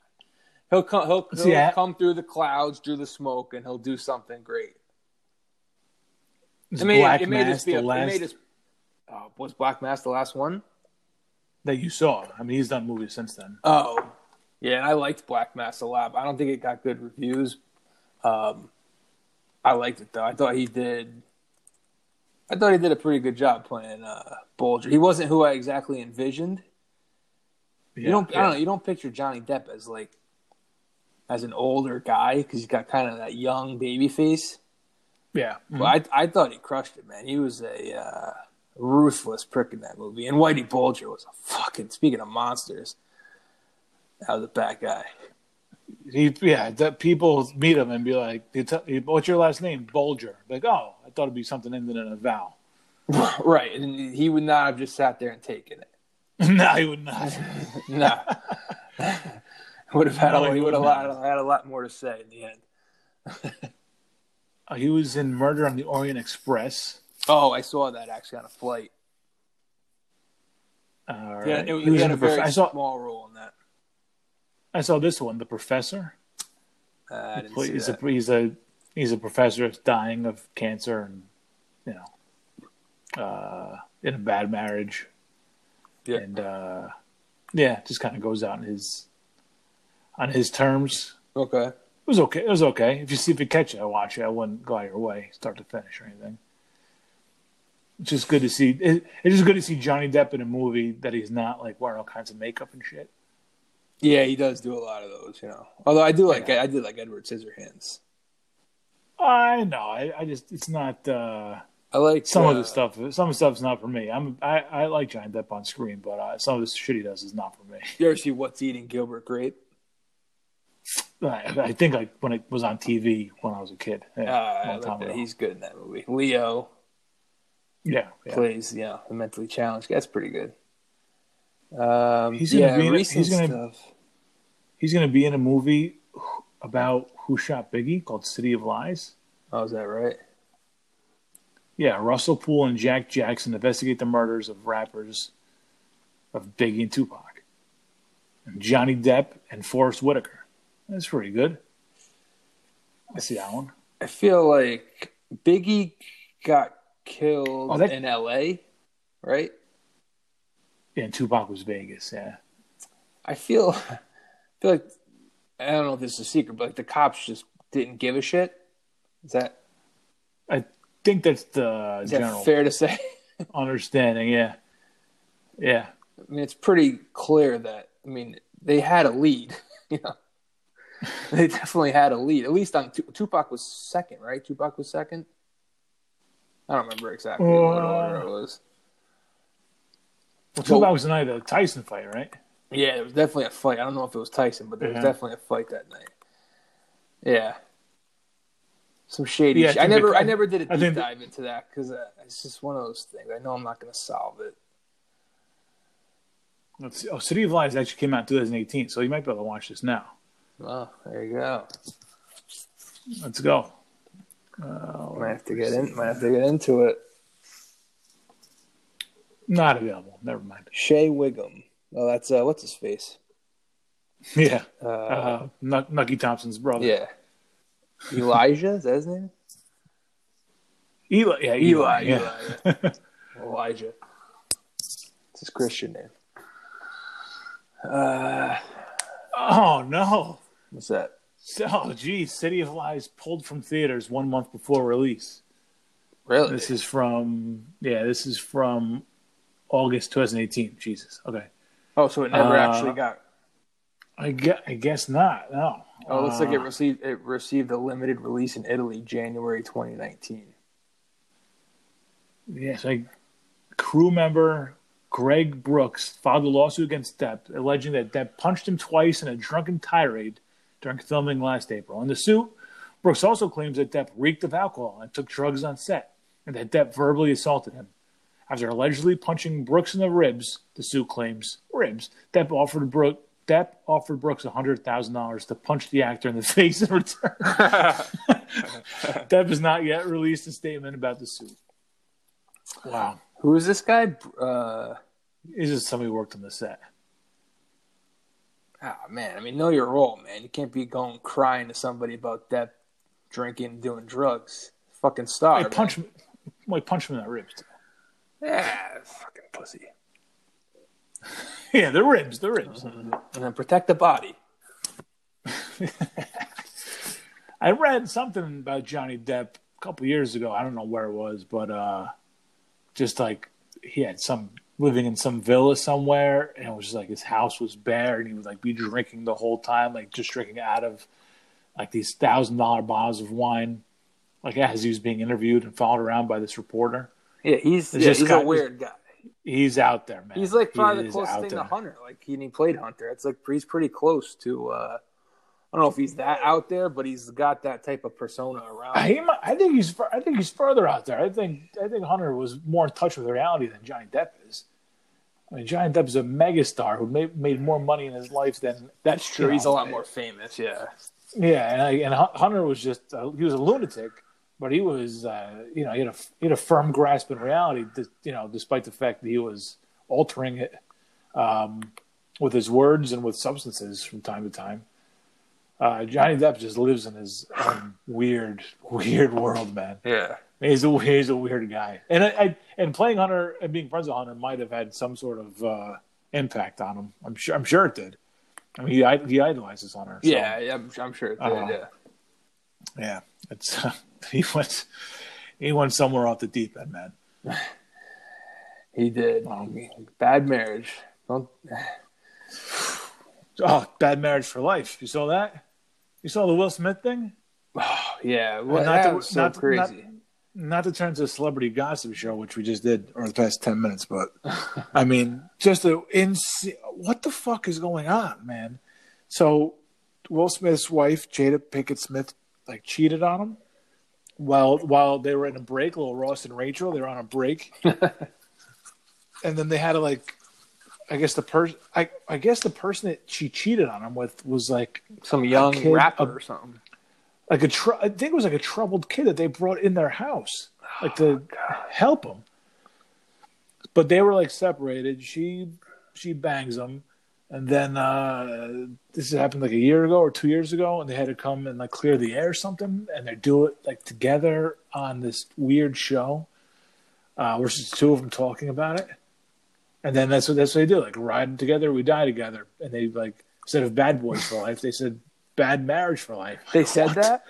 He'll come. He'll, he'll I- come through the clouds, through the smoke, and he'll do something great. It may, Black it may Mass, just be the a, it last oh, was Black Mass the last one? that you saw. I mean, he's done movies since then. Oh, yeah, and I liked Black Mass a lot. I don't think it got good reviews. Um, I liked it though. I thought he did. I thought he did a pretty good job playing uh, Bulger. He wasn't who I exactly envisioned. Yeah, you don't. I don't know. You don't picture Johnny Depp as like as an older guy because he's got kind of that young baby face. Yeah, But I, I thought he crushed it, man. He was a uh, ruthless prick in that movie. And Whitey Bulger was a fucking. Speaking of monsters, that was a bad guy. He, yeah, that people meet him and be like, "What's your last name?" Bulger. Like, oh, I thought it'd be something ended in a vowel. right, and he would not have just sat there and taken it. no, he would not. No, would have had No, a, he would have had a lot more to say in the end. Uh, he was in Murder on the Orient Express. Oh, I saw that actually on a flight. Uh, Yeah, it, he he was in a prof- very I saw. small role in that. I saw this one, The Professor. Uh, I didn't see He's that. a he's a he's a professor that's dying of cancer and you know uh, in a bad marriage. Yeah. And uh, yeah, just kind of goes out on his on his terms. Okay. It was okay. It was okay. If you see if you catch it, I watch it. I wouldn't go out of your way, start to finish or anything. It's just good to see. It, it's just good to see Johnny Depp in a movie that he's not like wearing all kinds of makeup and shit. Yeah, he does do a lot of those, you know. Although I do like I did like Edward Scissorhands. I know. I, I just it's not. uh I like Some uh, of the stuff, some of the stuff's not for me. I'm, I, I like Johnny Depp on screen, but uh, some of the shit he does is not for me. You ever see What's Eating Gilbert Grape? I, I think like when it was on TV when I was a kid, yeah, Uh, a I long like time that. ago. He's good in that movie. Leo yeah, yeah. plays, know, the mentally challenged. That's pretty good. Um, He's gonna yeah, be in he's gonna- stuff. He's going to be in a movie about who shot Biggie called City of Lies. Oh, is that right? Yeah, Russell Poole and Jack Jackson investigate the murders of rappers of Biggie and Tupac. And Johnny Depp and Forest Whitaker. That's pretty good. I see that one. I feel like Biggie got killed Oh, that- in L.A., right? Yeah, and Tupac was Vegas. Yeah. I feel, I feel like I don't know if this is a secret, but like the cops just didn't give a shit. Is that I think that's the is general that fair to say? understanding. Yeah. Yeah. I mean, it's pretty clear that I mean they had a lead. You know, they definitely had a lead. At least on Tu- Tupac was second, right? Tupac was second. I don't remember exactly what Uh, order it was. Well, Tupac was the night of the Tyson fight, right? Yeah, there was definitely a fight. I don't know if it was Tyson, but there was definitely a fight that night. Yeah, some shady. Yeah, I shit. I, never, I never did a deep dive into that because uh, it's just one of those things. I know I'm not going to solve it. Let's see. Oh, City of Lies actually came out in 2018, so you might be able to watch this now. Oh, there you go. Let's go. Might have to get in. Might have to get into it. Not available. Never mind. Shea Whigham. Oh, that's uh, what's his face? Yeah. Uh, Uh, Nuck- Nucky Thompson's brother. yeah, Elijah. Is that his name? Eli. Yeah, Eli, Eli. yeah. Eli, Elijah. It's his Christian name. Uh, oh, no. What's that? Oh, geez. City of Lies pulled from theaters one month before release. Really? This is from, yeah, this is from August 2018. Jesus. Okay. oh, so it never Uh, actually got. I guess, I guess not. No. Oh, it looks like it Uh, received it received a limited release in Italy, January 2019. Yes, I crew member Greg Brooks filed a lawsuit against Depp, alleging that Depp punched him twice in a drunken tirade during filming last April. In the suit, Brooks also claims that Depp reeked of alcohol and took drugs on set, and that Depp verbally assaulted him. After allegedly punching Brooks in the ribs, the suit claims ribs, Depp offered Brooks Depp offered Brooks $100,000 to punch the actor in the face in return. Depp has not yet released a statement about the suit. Wow. Who is this guy? Uh, He's just somebody who worked on the set. Oh man, I mean, know your role, man. You can't be going crying to somebody about Depp drinking doing drugs. Fucking star. I punch him. Might punch him in the ribs. Too. Yeah, fucking pussy. Yeah, the ribs, the ribs. And then protect the body. I read something about Johnny Depp a couple years ago. I don't know where it was, but uh, just like he had some living in some villa somewhere, and it was just like his house was bare, and he would like be drinking the whole time, like just drinking out of like these thousand dollar bottles of wine, like as he was being interviewed and followed around by this reporter. Yeah, he's yeah, just he's got- a weird guy. He's out there, man. He's like He probably the closest thing to. Hunter. Like he, he played Hunter. It's like he's pretty close to. uh I don't know if he's that out there, but he's got that type of persona around. He, might- I think he's. I think he's further out there. I think. I think Hunter was more in touch with reality than Johnny Depp is. I mean, Johnny Depp is a megastar who made made more money in his life than That's true. He's a lot more famous. Yeah. Yeah, and I, and Hunter was just uh, he was a lunatic, but he was uh, you know he had a he had a firm grasp in reality. You know, despite the fact that he was altering it um, with his words and with substances from time to time. Uh, Johnny Depp just lives in his weird, weird world, man. Yeah. He's a he's a weird guy, and I, I and playing Hunter and being friends with Hunter might have had some sort of uh, impact on him. I'm sure. I'm sure it did. I mean, he he idolizes Hunter. so, Yeah, yeah, I'm, I'm sure it did. Uh, yeah. yeah. It's he went he went somewhere off the deep end, man. He did. Um, Bad marriage. Don't. Oh, bad marriage for life. You saw that? You saw the Will Smith thing? Oh, Yeah. Well, not that to- was so not crazy. Not to turn to a celebrity gossip show, which we just did over the past ten minutes, but I mean, just a insane. What the fuck is going on, man? So, Will Smith's wife, Jada Pinkett Smith, like cheated on him while while they were in a break. Little Ross and Rachel, they were on a break, and then they had to like, I guess the person, I I guess the person that she cheated on him with was like Some young kid- rapper a- or something. Like a tr- I think it was like a troubled kid that they brought in their house, like to help him. But they were like separated. She she bangs him, and then uh, this happened like a year ago or two years ago, and they had to come and like clear the air or something, and they do it like together on this weird show, uh, where it's two of them talking about it, and then that's what that's what they do, like ride together, we die together, and they like instead of bad boys for life, they said bad marriage for life. They said What? that.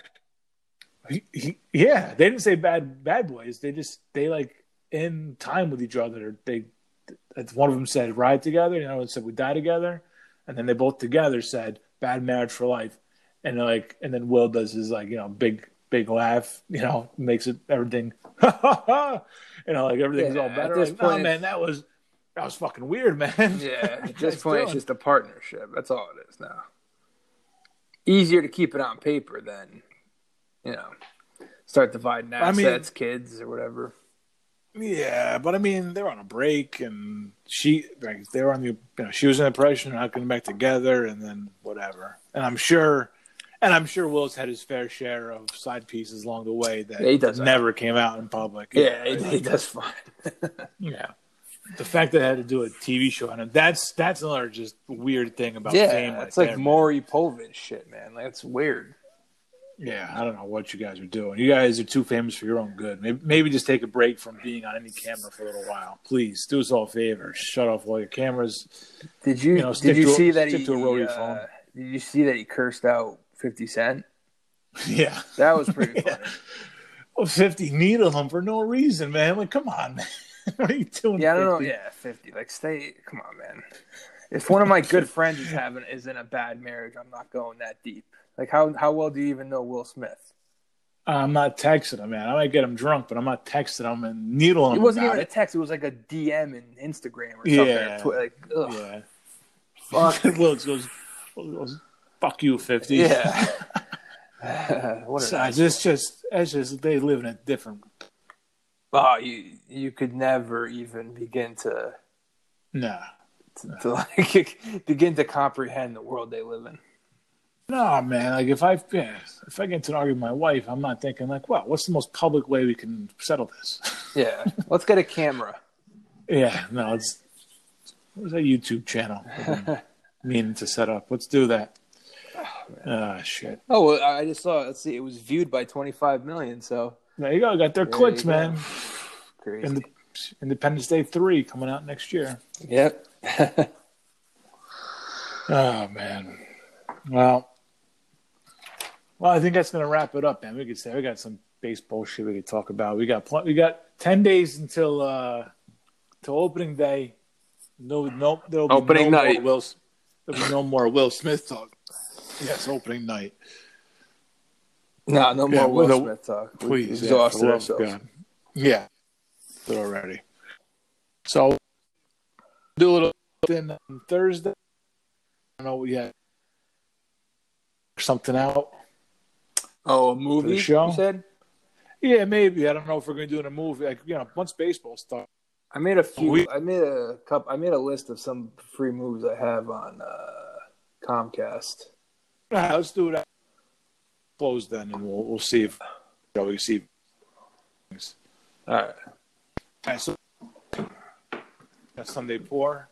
He, he, yeah, they didn't say bad bad boys. They just they like in time with each other. They one of them said ride together, the other one said we die together, and then they both together said bad marriage for life. And like, and then Will does his like you know big big laugh, you know, makes it everything, you know, like everything's Yeah, all at better. this Like, oh point- man, that was that was fucking weird, man. Yeah. At this point, it's just a partnership. That's all it is now. Easier to keep it on paper than, you know, start dividing I mean- assets, kids, or whatever. Yeah, but I mean, they were on a break, and she like they were on the you know she was in depression, not getting back together, and then whatever. And I'm sure, and I'm sure Will's had his fair share of side pieces along the way that Yeah, he does that. never came out in public. Yeah, he, he does fine. yeah. The fact that I had to do a TV show on it, that's that's another just weird thing about fame. yeah, right it's like. Maury Povich shit, man. Like, it's weird. Yeah, I don't know what you guys are doing. You guys are too famous for your own good. Maybe, maybe just take a break from being on any camera for a little while. Please do us all a favor. Shut off all your cameras. Did you, You know, did you a- see that he to a rotary uh, phone. did you see that he cursed out Fifty Cent? Yeah. That was pretty Yeah. Well, 50 needle him for no reason, man. Like, come on, man. what are you doing? Yeah, I don't know. 50? Yeah, fifty. Like, stay. Come on, man. If one of my good friends is having is in a bad marriage, I'm not going that deep. Like, how how well do you even know Will Smith? Uh, I'm not texting him, man. I might get him drunk, but I'm not texting him and needling him. It wasn't even a text. It was like a DM in Instagram or something. Yeah. Twi- Like, ugh. Yeah. Fuck. Wilkes goes, goes, fuck you, 50. Yeah. what So it's just, just, it's just, they live in a different, oh, you you could never even begin to nah. to, to like begin to comprehend the world they live in. No, man. Like if I, yeah, if I get into an argument with my wife, I'm not thinking like, well, what's the most public way we can settle this? Yeah. Let's get a camera. yeah, no, it's, there's a YouTube channel. Meaning to set up. Let's do that. Oh shit. Oh, well, I just saw. Let's see. It was viewed by 25 million. So There you go. Got their There clicks, man. Crazy. And the Independence Day three coming out next year. yep. Oh man. Well, well, I think that's gonna wrap it up, man. We could say we got some baseball shit we could talk about. We got pl- we got ten days until uh till opening day. No, no, there'll be Opening no night. More Will, there'll be no more Will Smith talk. Yes, opening night. no, no more Will Smith talk. Please, yeah, exhausted for the love of ourselves. God. Yeah, did already. So do a little then on Thursday. I don't know. We had something out. Oh, a movie? show? You said? Yeah, maybe. I don't know if we're going to do in a movie. Like you know, once baseball starts. I made a few. We- I made a couple. I made a list of some free movies I have on uh, Comcast. Right, let's do it. Close then, and we'll we'll see if you know, we see. All right. Right, so that's Sunday pour.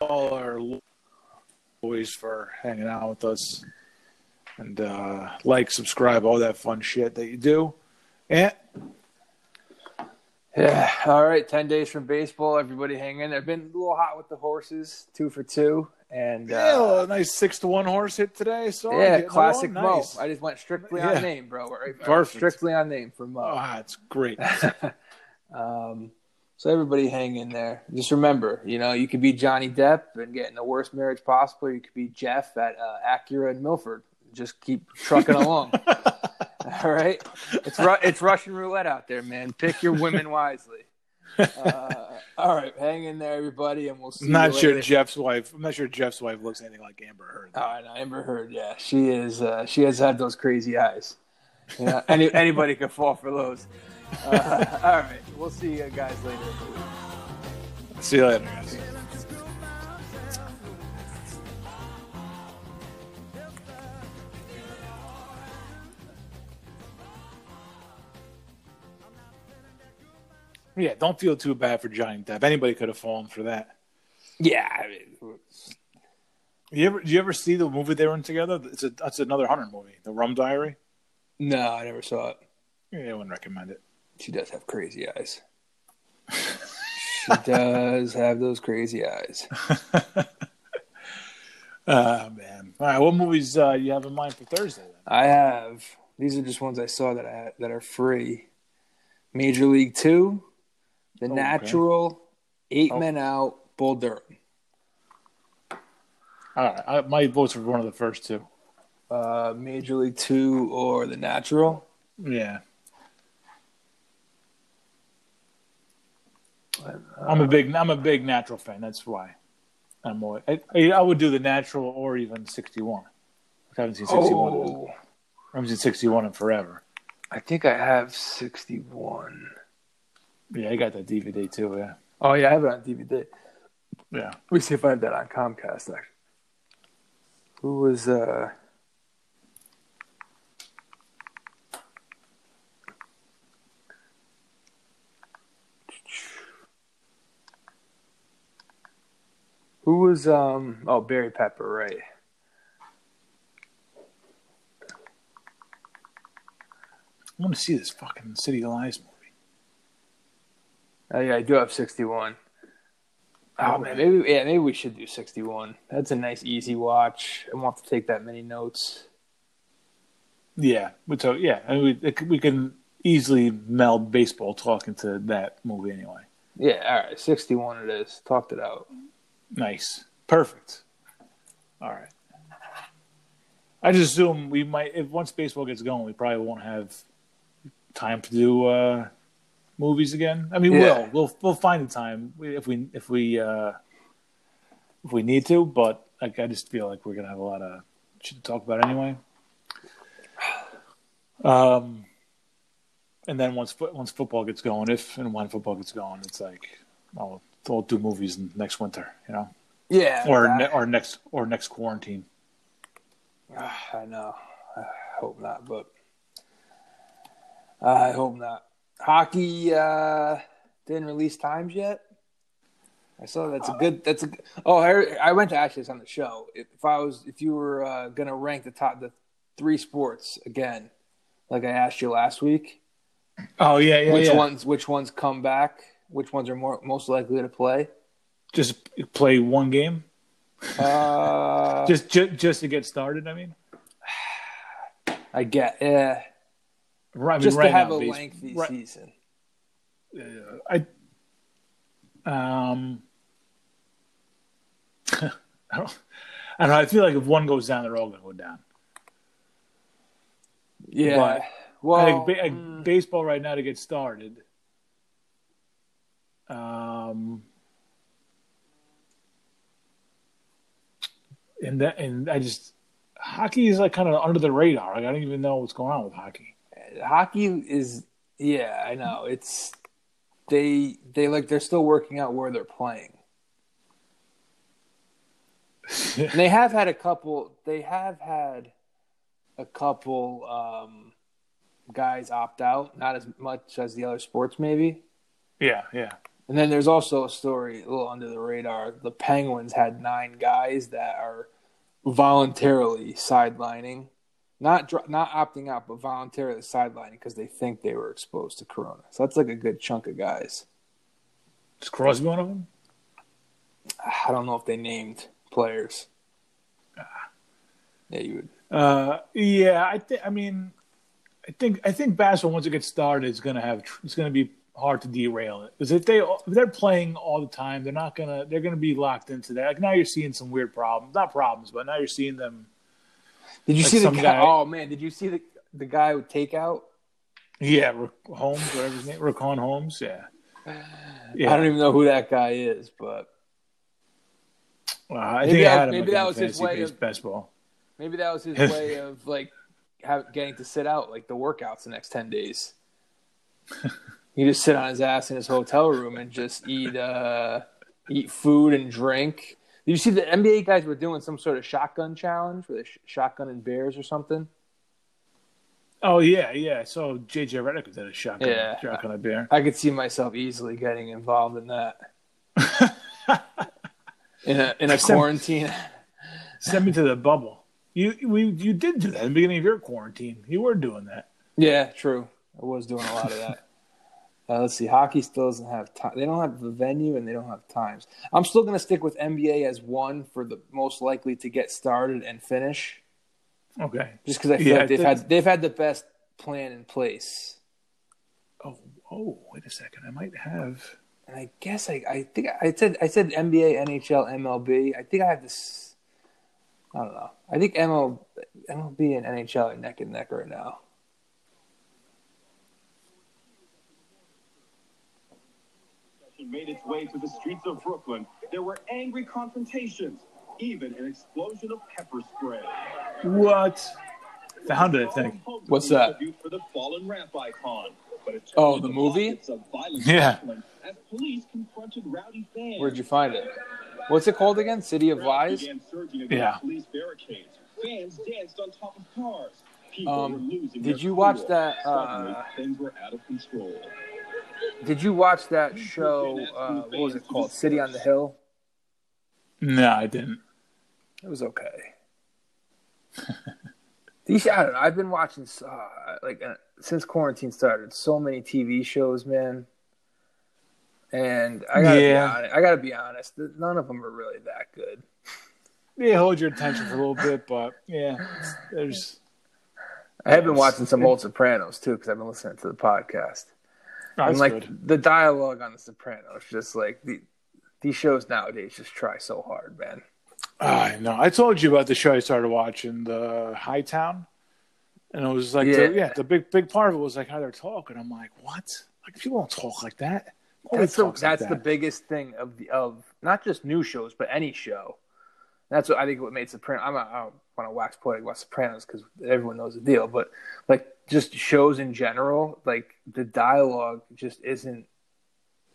All our boys for hanging out with us, and uh, like, subscribe, all that fun shit that you do. And Yeah. All right. Ten days from baseball. Everybody hang in there. Been a little hot with the horses. Two for two. And yeah, uh, a nice six to one horse hit today. So yeah, classic Mo. Nice. I just went strictly Yeah. on name, bro. Right? Perfect. Strictly on name for Mo. Oh, that's great. Um, so everybody hang in there. Just remember, you know, you could be Johnny Depp and get in the worst marriage possible. You could be Jeff at uh, Acura in Milford. Just keep trucking along. All right, it's Ru- it's Russian roulette out there, man. Pick your women wisely. Uh, all right, hang in there, everybody, and we'll see. I'm not sure later. Jeff's wife. I'm not sure Jeff's wife looks anything like Amber Heard. Oh, I know, Amber Heard. Yeah, she is. Uh, she has had those crazy eyes. You know, any, anybody could fall for those. Uh, all right, we'll see you guys later. See you later, guys. Yeah, don't feel too bad for Johnny Depp. Anybody could have fallen for that. Yeah, I mean, You ever? Did you ever see the movie they were in together? It's a. That's another Hunter movie, The Rum Diary. no, I never saw it. Yeah, I wouldn't recommend it. She does have crazy eyes. she does have those crazy eyes. Ah man. All right, what movies uh, you have in mind for Thursday? Then? I have. These are just ones I saw that I that are free. Major League Two, The okay. Natural, Eight Oh. Men Out, Bull Durham. All right, I, my votes for one of the first two. Uh, Major League Two or The Natural. Yeah. I'm a big I'm a big natural fan. That's why. I'm always, I, I would do the natural or even 61. I haven't seen 61. Oh, I haven't seen 61 in forever. I think I have sixty-one. Yeah, I got that DVD too. Yeah, Oh yeah, I have it on DVD. yeah. Let me see if I have that on Comcast. Actually, who was uh? Who was um? Oh, Barry Pepper, right? I want to see this fucking City of Lies movie. Oh yeah, I do have sixty-one. Oh man, maybe yeah, maybe we should do sixty-one. That's a nice, easy watch. I won't have to take that many notes. Yeah, so yeah, and we it, we can easily meld baseball talk into that movie anyway. Yeah, all right, sixty-one it is. Talked it out. Nice, perfect. All right, I just assume we might if once baseball gets going, we probably won't have time to do uh, movies again. I mean, Yeah. we'll we'll we'll find the time if we if we uh, if we need to. But like, I just feel like we're gonna have a lot of shit to talk about anyway. Um, and then once once football gets going, if and when football gets going, it's like, oh, we'll do movies next winter, you know, Yeah. or I, ne- or next or next quarantine. I know. I hope not, but I hope not. Hockey uh, didn't release times yet. I saw that's a good. That's a. Oh, I, I went to actually this on the show. If, if I was, if you were uh, gonna rank the top, the three sports again, like I asked you last week, Oh yeah, yeah, which yeah. ones, which ones come back, which ones are more most likely to play? Just play one game, Uh, just ju- just to get started. I mean, I get, yeah, right, I mean, just right to have now, a lengthy right- season. I um, I don't, I don't know. I feel like if one goes down, they're all going to go down. Yeah. But well, I think ba- mm, baseball right now to get started. Um, and that and I just hockey is like kind of under the radar. Like I don't even know what's going on with hockey. hockey is yeah, I know. It's they they like they're still working out where they're playing. And they have had a couple they have had a couple um guys opt out, not as much as the other sports maybe. yeah, yeah. And then there's also a story a little under the radar. The Penguins had nine guys that are voluntarily sidelining, not not opting out, but voluntarily sidelining because they think they were exposed to corona. So that's like a good chunk of guys. Is Crosby one of them? I don't know if they named players. Yeah, you would. Uh, yeah, I think. I mean, I think I think basketball once it gets started, it's gonna have it's gonna be hard to derail it because if they if they're playing all the time, they're not gonna they're gonna be locked into that. Like now, you're seeing some weird problems, not problems, but now you're seeing them. Did you Like see the guy? guy- Oh man, did you see the the guy with takeout? Yeah, Rick Holmes, whatever his name, Richaun Holmes. Yeah, yeah. I don't even know who that guy is, but Uh, I Maybe think I that- had him maybe that was his way of- baseball. maybe that was his way of like have, getting to sit out like the workouts the next ten days. he just sit on his ass in his hotel room and just eat uh, eat food and drink. Did you see the NBA guys were doing some sort of shotgun challenge where they sh- shotgun and bears or something? Oh yeah, yeah. So JJ Redick did a shotgun, Yeah. shotgun a bear. I could see myself easily getting involved in that in a in a Some- quarantine. Send me to the bubble. You we you did do that in the beginning of your quarantine. You were doing that. Yeah, true. I was doing a lot of that. Uh, let's see. Hockey still doesn't have time. They don't have the venue and they don't have times. I'm still going to stick with NBA as one for the most likely to get started and finish, Okay. just because I feel Yeah, like they've that's- had they've had the best plan in place. Oh, oh, wait a second. I might have. And I guess I, I think I said I said NBA, NHL, MLB. I think I have this. I don't know. I think ML, MLB and NHL are neck and neck right now. Made its way to the streets of Brooklyn. There were angry confrontations, even an explosion of pepper spray. What? Found it, I think. What's that? For the fallen rap icon. But Oh, the movie? pockets of violent Yeah. As police confronted rowdy fans. Where'd you find it? What's it called again? City of Lies. began surging against Yeah. police barricades. Fans danced on top of cars. People Um, were losing did their you watch cool. that, Suddenly, uh, things were out of control. Did you watch that show? Uh, what was it called? City on the Hill. No, I didn't. It was okay. These, I don't know. I've been watching uh, like uh, since quarantine started. So many TV shows, man. And I gotta Yeah. be honest. I gotta be honest. None of them are really that good. Yeah, hold your attention for a little bit, but yeah, there's. I have been watching some old Sopranos too because I've been listening to the podcast. That's and like good. the dialogue on the Sopranos, just like the these shows nowadays just try so hard, man. I know. I told you about the show I started watching, the Hightown, and it was like, Yeah. the, yeah, the big big part of it was like how they're talking. I'm like, what? Like people don't talk like that. Nobody That's the talks like that's the biggest thing of the of not just new shows but any show. That's what I think what made Sopranos. I'm not, I don't want to wax poetic about Sopranos because everyone knows the deal, but like just shows in general, like the dialogue just isn't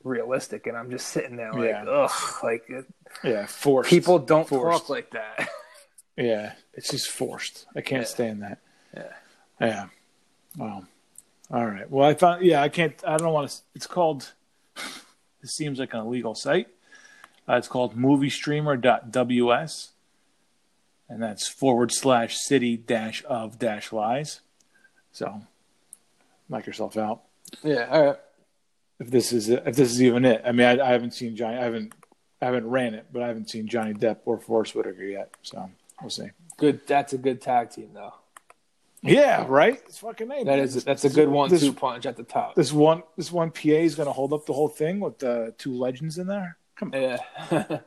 realistic, and I'm just sitting there like, Yeah. ugh, like yeah, forced. people don't Forced. talk like that. Yeah, it's just forced. I can't Yeah. stand that. Yeah. Yeah. Wow. All right. Well, I found. yeah, I can't, I don't want to, it's called, it seems like an illegal site. Uh, it's called moviestreamer.ws. And that's forward slash city dash of dash lies. So, knock yourself out. yeah, all right. If this is, if this is even it. I mean, I, I haven't seen Johnny, I haven't, I haven't ran it, but I haven't seen Johnny Depp or Forest Whitaker yet. So, we'll see. Good. That's a good tag team, though. Yeah, right. It's fucking name. That is that's a good one-two This, punch at the top. this one, this one PA is going to hold up the whole thing with the two legends in there. Come on. Yeah.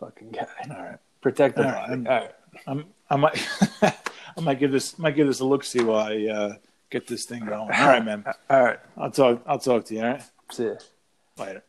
Fucking guy. All right. Protect the All right. body. All right. I'm, I might, I might give this, might give this a look. See while I uh, get this thing going. All right, man. All right. I'll talk. I'll talk to you. All right. See ya. Later.